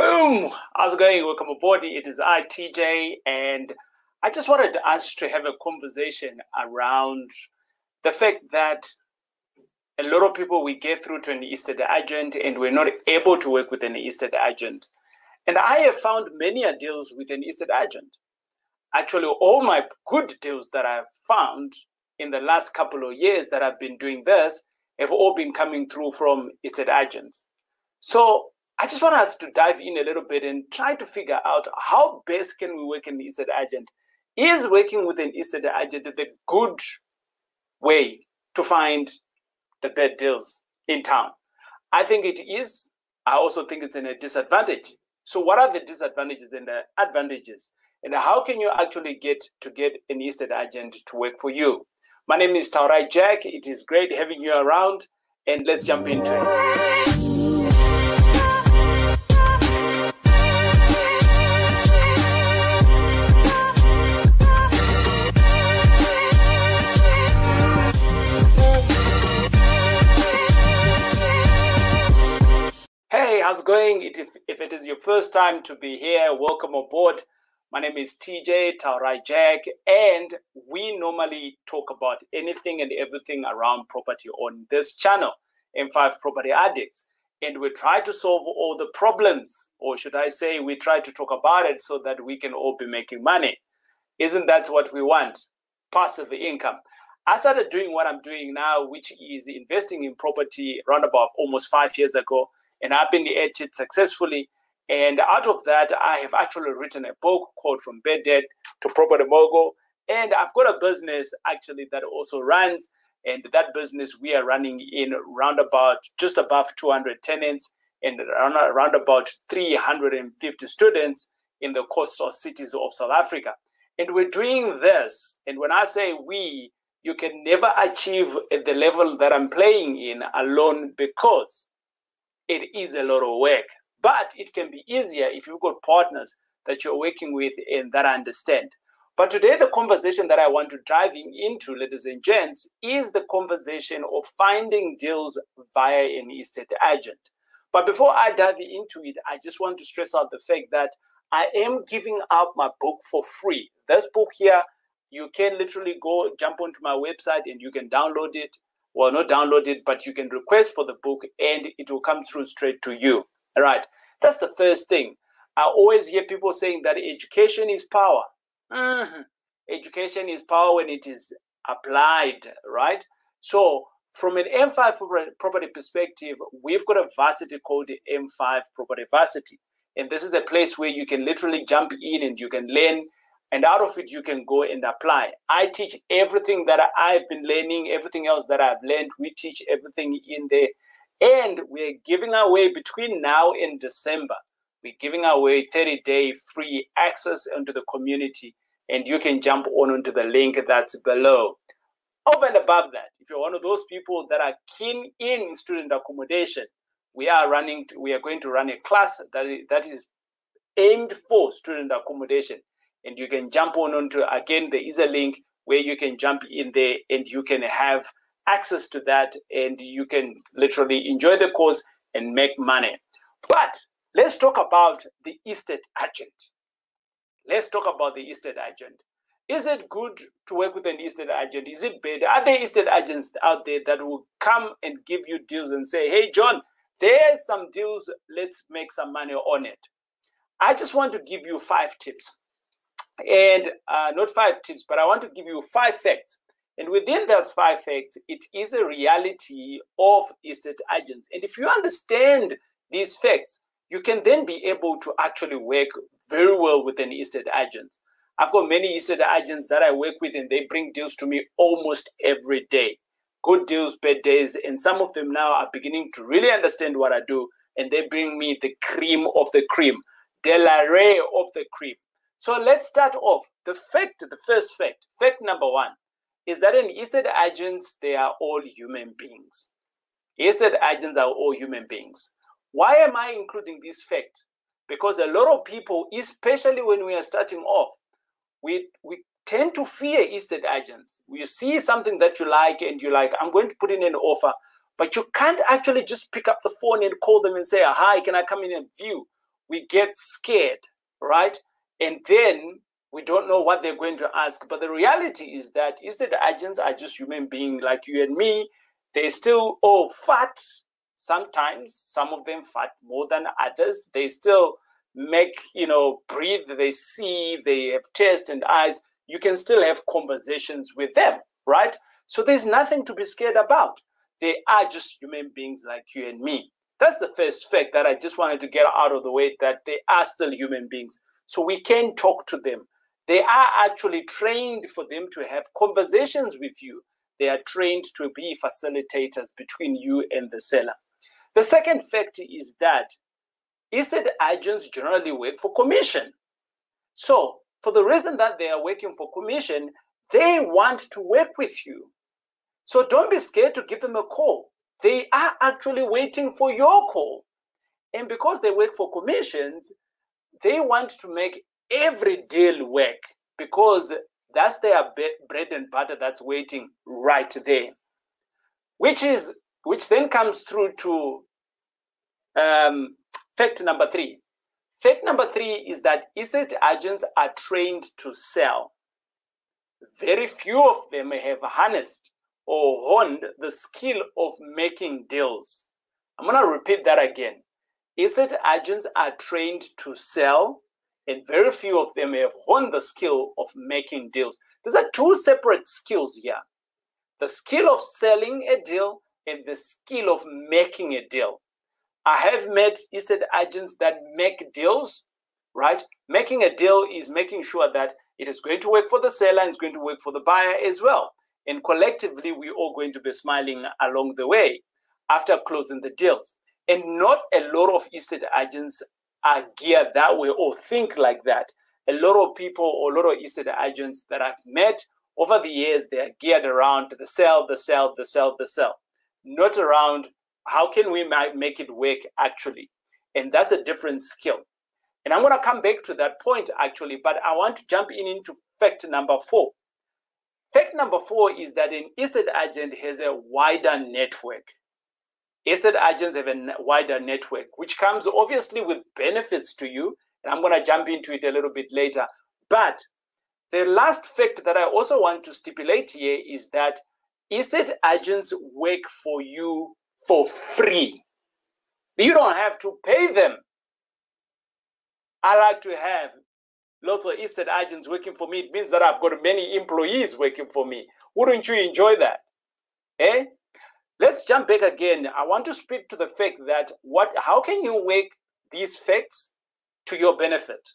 Boom! How's it going? Welcome aboard. It is I, TJ, and I just wanted us to have a conversation around the fact that a lot of people we get through to an estate agent and we're not able to work with an estate agent. And I have found many deals with an estate agent. Actually, all my good deals that I've found in the last couple of years that I've been doing this have all been coming through from estate agents. So I just want us to dive in a little bit and try to figure out how best can we work an estate agent. Is working with an estate agent the good way to find the bad deals in town? I think it is. I also think it's in a disadvantage. So what are the disadvantages and the advantages? And how can you actually get to get an estate agent to work for you? My name is Taurai Jack. It is great having you around, and let's jump into it. It? If, if it is your first time to be here, welcome aboard. My name is TJ Taurai Jack, and we normally talk about anything and everything around property on this channel, M5 Property Addicts. And we try to solve all the problems, or should I say, we try to talk about it so that we can all be making money. Isn't that what we want? Passive income. I started doing what I'm doing now, which is investing in property around about almost five years ago, and I've been at it successfully and out of that, I have actually written a book called From Bad Debt to Property Mogul. And I've got a business actually that also runs. And that business we are running in around about just above 200 tenants and around, around about 350 students in the coastal cities of South Africa. And we're doing this. And when I say we, you can never achieve at the level that I'm playing in alone because it is a lot of work. But it can be easier if you've got partners that you're working with and that understand. But today, the conversation that I want to dive into, ladies and gents, is the conversation of finding deals via an estate agent. But before I dive into it, I just want to stress out the fact that I am giving out my book for free. This book here, you can literally go jump onto my website and you can download it. Well, not download it, but you can request for the book and it will come through straight to you. All right. That's the first thing. I always hear people saying that education is power. Mm-hmm. Education is power when it is applied, right? So, from an M5 property perspective, we've got a varsity called the M5 Property Varsity. And this is a place where you can literally jump in and you can learn, and out of it, you can go and apply. I teach everything that I've been learning, everything else that I've learned. We teach everything in there and we're giving away between now and December, we're giving away 30 day free access into the community. And you can jump on onto the link that's below. Over and above that, if you're one of those people that are keen in student accommodation, we are running, we are going to run a class that is aimed for student accommodation. And you can jump on onto, again, there is a link where you can jump in there and you can have access to that and you can literally enjoy the course and make money. But let's talk about the estate agent. Let's talk about the estate agent. Is it good to work with an estate agent? Is it bad? Are there estate agents out there that will come and give you deals and say, hey, John, there's some deals, let's make some money on it? I just want to give you five tips. And uh, not five tips, but I want to give you five facts and within those five facts, it is a reality of estate agents. And if you understand these facts, you can then be able to actually work very well with an estate agent. I've got many estate agents that I work with, and they bring deals to me almost every day. Good deals, bad days, and some of them now are beginning to really understand what I do, and they bring me the cream of the cream, the l'array of the cream. So let's start off. The fact, the first fact, fact number one is that in estate agents, they are all human beings. Estate agents are all human beings. Why am I including this fact? Because a lot of people, especially when we are starting off, we, we tend to fear estate agents. You see something that you like and you're like, I'm going to put in an offer, but you can't actually just pick up the phone and call them and say, Hi, can I come in and view? we get scared, right? And then we don't know what they're going to ask. But the reality is that estate agents are just human beings like you and me. They're still all fat. Sometimes some of them fat more than others. They still make, you know, breathe, they see, they have taste and eyes. You can still have conversations with them, right? So there's nothing to be scared about. They are just human beings like you and me. That's the first fact that I just wanted to get out of the way that they are still human beings. So we can talk to them. They are actually trained for them to have conversations with you. They are trained to be facilitators between you and the seller. The second fact is that estate agents generally work for commission. So, for the reason that they are working for commission, they want to work with you. So, don't be scared to give them a call. They are actually waiting for your call. And because they work for commissions, they want to make every deal work because that's their bread and butter that's waiting right there. Which is which then comes through to um, Fact number three. Fact number three is that estate agents are trained to sell. Very few of them have harnessed or honed the skill of making deals. I'm going to repeat that again. Estate agents are trained to sell, and very few of them have honed the skill of making deals. These are two separate skills here the skill of selling a deal and the skill of making a deal. I have met estate agents that make deals, right? Making a deal is making sure that it is going to work for the seller and it's going to work for the buyer as well. And collectively, we're all going to be smiling along the way after closing the deals. And not a lot of estate agents are geared that way or think like that. A lot of people or a lot of estate agents that I've met over the years, they are geared around the sell, the sell, the sell, the sell, not around how can we make it work actually? And that's a different skill. And I'm going to come back to that point actually, but I want to jump in into fact number four. Fact number four is that an estate agent has a wider network. Estate agents have a wider network, which comes obviously with benefits to you. And I'm going to jump into it a little bit later. But the last fact that I also want to stipulate here is that estate agents work for you for free. You don't have to pay them. I like to have lots of estate agents working for me. It means that I've got many employees working for me. Wouldn't you enjoy that? Eh? Let's jump back again. I want to speak to the fact that what how can you work these facts to your benefit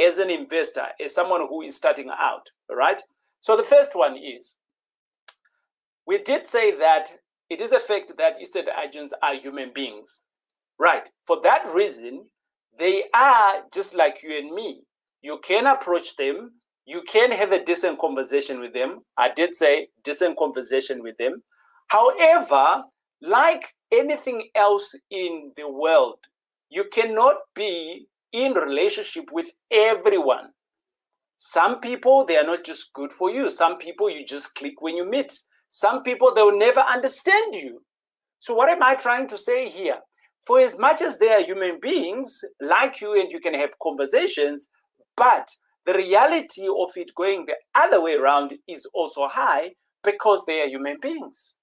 as an investor, as someone who is starting out, right? So the first one is we did say that it is a fact that estate agents are human beings. Right. For that reason, they are just like you and me. You can approach them. You can have a decent conversation with them. I did say decent conversation with them. However, like anything else in the world, you cannot be in relationship with everyone. Some people, they are not just good for you. Some people, you just click when you meet. Some people, they will never understand you. So, what am I trying to say here? For as much as they are human beings like you and you can have conversations, but the reality of it going the other way around is also high because they are human beings.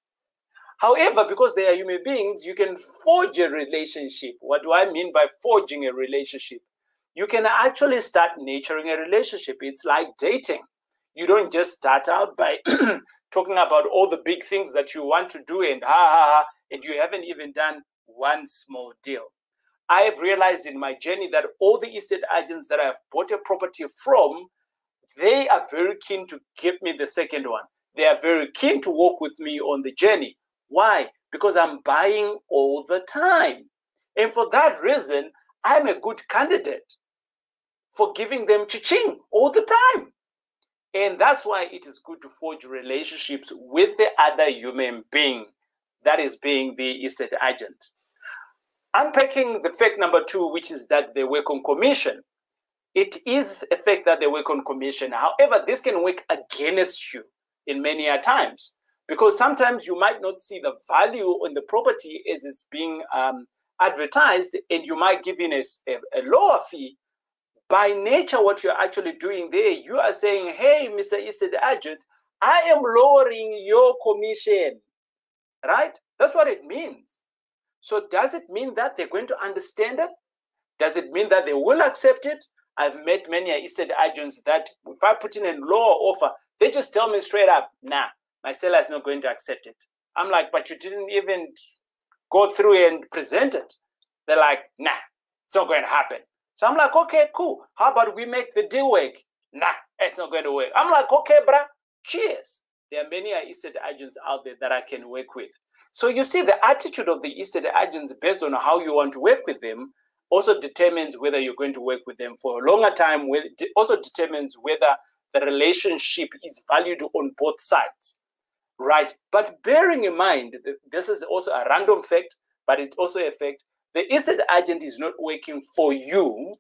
However, because they are human beings, you can forge a relationship. What do I mean by forging a relationship? You can actually start nurturing a relationship. It's like dating. You don't just start out by talking about all the big things that you want to do and ha ha ha, and you haven't even done one small deal. I have realized in my journey that all the estate agents that I've bought a property from, they are very keen to give me the second one. They are very keen to work with me on the journey. Why? Because I'm buying all the time. And for that reason, I'm a good candidate for giving them chiching all the time. And that's why it is good to forge relationships with the other human being, that is being the estate agent. Unpacking the fact number two, which is that they work on commission. It is a fact that they work on commission. However, this can work against you in many a times because sometimes you might not see the value on the property as it's being um, advertised and you might give in a, a, a lower fee, by nature, what you're actually doing there, you are saying, hey, Mr. Estate Agent, I am lowering your commission, right? That's what it means. So does it mean that they're going to understand it? Does it mean that they will accept it? I've met many estate agents that if I put in a lower offer, they just tell me straight up, nah, my seller is not going to accept it. I'm like, but you didn't even go through and present it. They're like, nah, it's not going to happen. So I'm like, okay, cool. How about we make the deal work? Nah, it's not going to work. I'm like, okay, bruh, cheers. There are many uh, estate agents out there that I can work with. So you see, the attitude of the estate agents based on how you want to work with them also determines whether you're going to work with them for a longer time. Also determines whether the relationship is valued on both sides, right? But bearing in mind, this is also a random fact, but it's also a fact the estate agent is not working for you.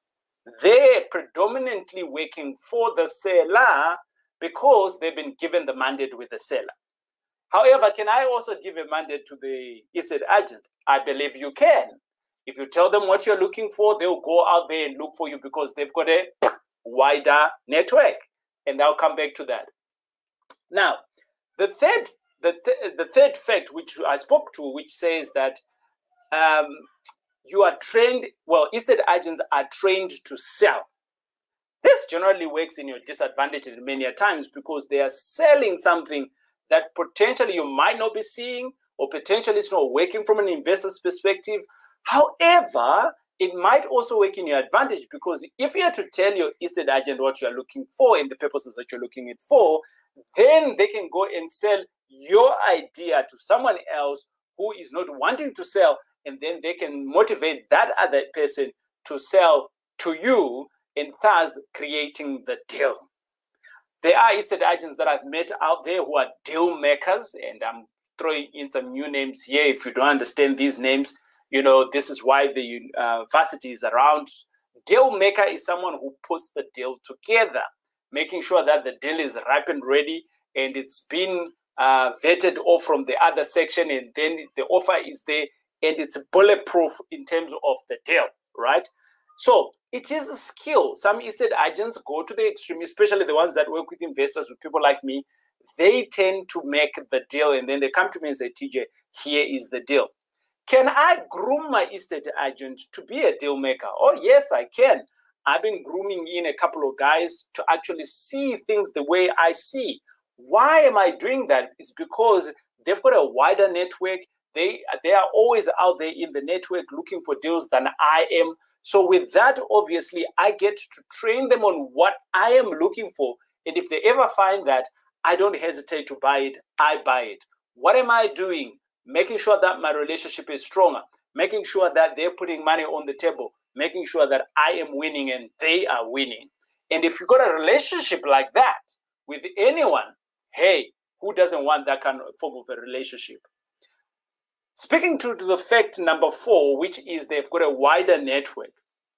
They're predominantly working for the seller because they've been given the mandate with the seller. However, can I also give a mandate to the estate agent? I believe you can. If you tell them what you're looking for, they'll go out there and look for you because they've got a wider network. And I'll come back to that. Now, the third, the, th- the third fact which I spoke to, which says that um, you are trained, well, estate agents are trained to sell. This generally works in your disadvantage many times because they are selling something that potentially you might not be seeing or potentially it's not working from an investor's perspective. However, it might also work in your advantage because if you are to tell your estate agent what you are looking for and the purposes that you're looking it for, then they can go and sell your idea to someone else who is not wanting to sell and then they can motivate that other person to sell to you and thus creating the deal. There are estate agents that I've met out there who are deal makers, and I'm throwing in some new names here. If you don't understand these names, you know, this is why the uh, university is around. Deal maker is someone who puts the deal together, making sure that the deal is ripe and ready and it's been uh, vetted off from the other section, and then the offer is there and it's bulletproof in terms of the deal, right? So it is a skill. Some estate agents go to the extreme, especially the ones that work with investors, with people like me. They tend to make the deal and then they come to me and say, TJ, here is the deal. Can I groom my estate agent to be a deal maker? Oh, yes, I can. I've been grooming in a couple of guys to actually see things the way I see. Why am I doing that? It's because they've got a wider network they they are always out there in the network looking for deals than I am. So with that, obviously, I get to train them on what I am looking for. And if they ever find that, I don't hesitate to buy it. I buy it. What am I doing? Making sure that my relationship is stronger, making sure that they're putting money on the table, making sure that I am winning and they are winning. And if you got a relationship like that with anyone, hey, who doesn't want that kind of form of a relationship? Speaking to the fact number four, which is they've got a wider network.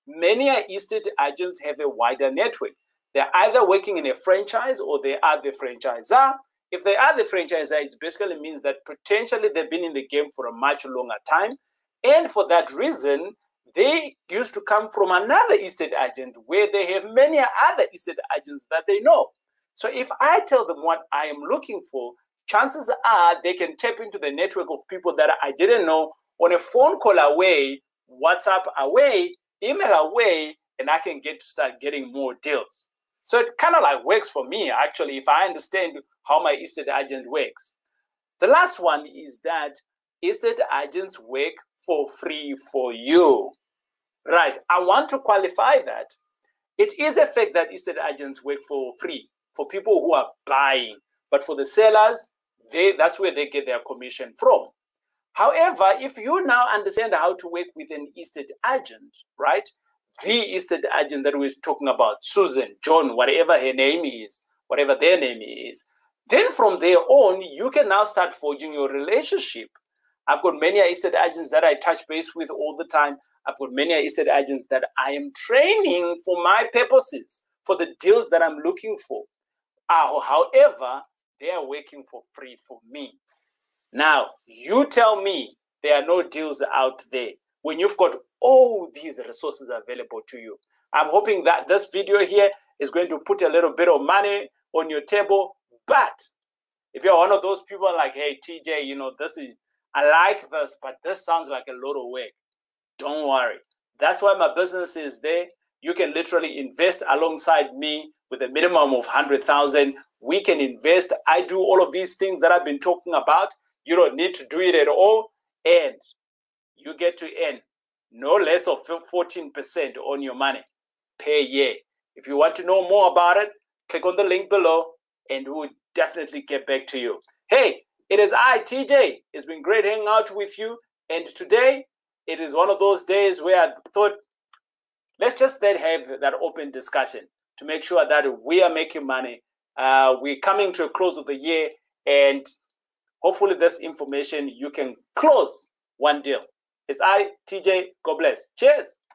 Many estate agents have a wider network. They're either working in a franchise or they are the franchisor. If they are the franchisor, it basically means that potentially they've been in the game for a much longer time. And for that reason, they used to come from another estate agent where they have many other estate agents that they know. So if I tell them what I am looking for, chances are they can tap into the network of people that I didn't know on a phone call away, WhatsApp away, email away, and I can get to start getting more deals. So it kind of like works for me actually if I understand how my estate agent works. The last one is that estate agents work for free for you. Right. I want to qualify that. It is a fact that estate agents work for free for people who are buying, but for the sellers, they, that's where they get their commission from. However, if you now understand how to work with an estate agent, right? The estate agent that we're talking about, Susan, John, whatever her name is, whatever their name is, then from there on, you can now start forging your relationship. I've got many estate agents that I touch base with all the time. I've got many estate agents that I am training for my purposes, for the deals that I'm looking for. Uh, however, they are working for free for me. Now, you tell me there are no deals out there. when you've got all these resources available to you. I'm hoping that this video here is going to put a little bit of money on your table. But if you're one of those people like, hey, TJ, you know, this is, I like this, but this sounds like a lot of work. Don't worry. That's why my business is there. You can literally invest alongside me with a minimum of 100,000. We can invest. I do all of these things that I've been talking about. You don't need to do it at all. And you get to earn no less of 14% on your money per year. If you want to know more about it, click on the link below and we will definitely get back to you. Hey, it is I, TJ. It's been great hanging out with you. And today, it is one of those days where I thought, let's just then have that open discussion to make sure that we are making money. Uh, we're coming to a close of the year, and hopefully, this information you can close one deal. It's I, TJ. God bless. Cheers.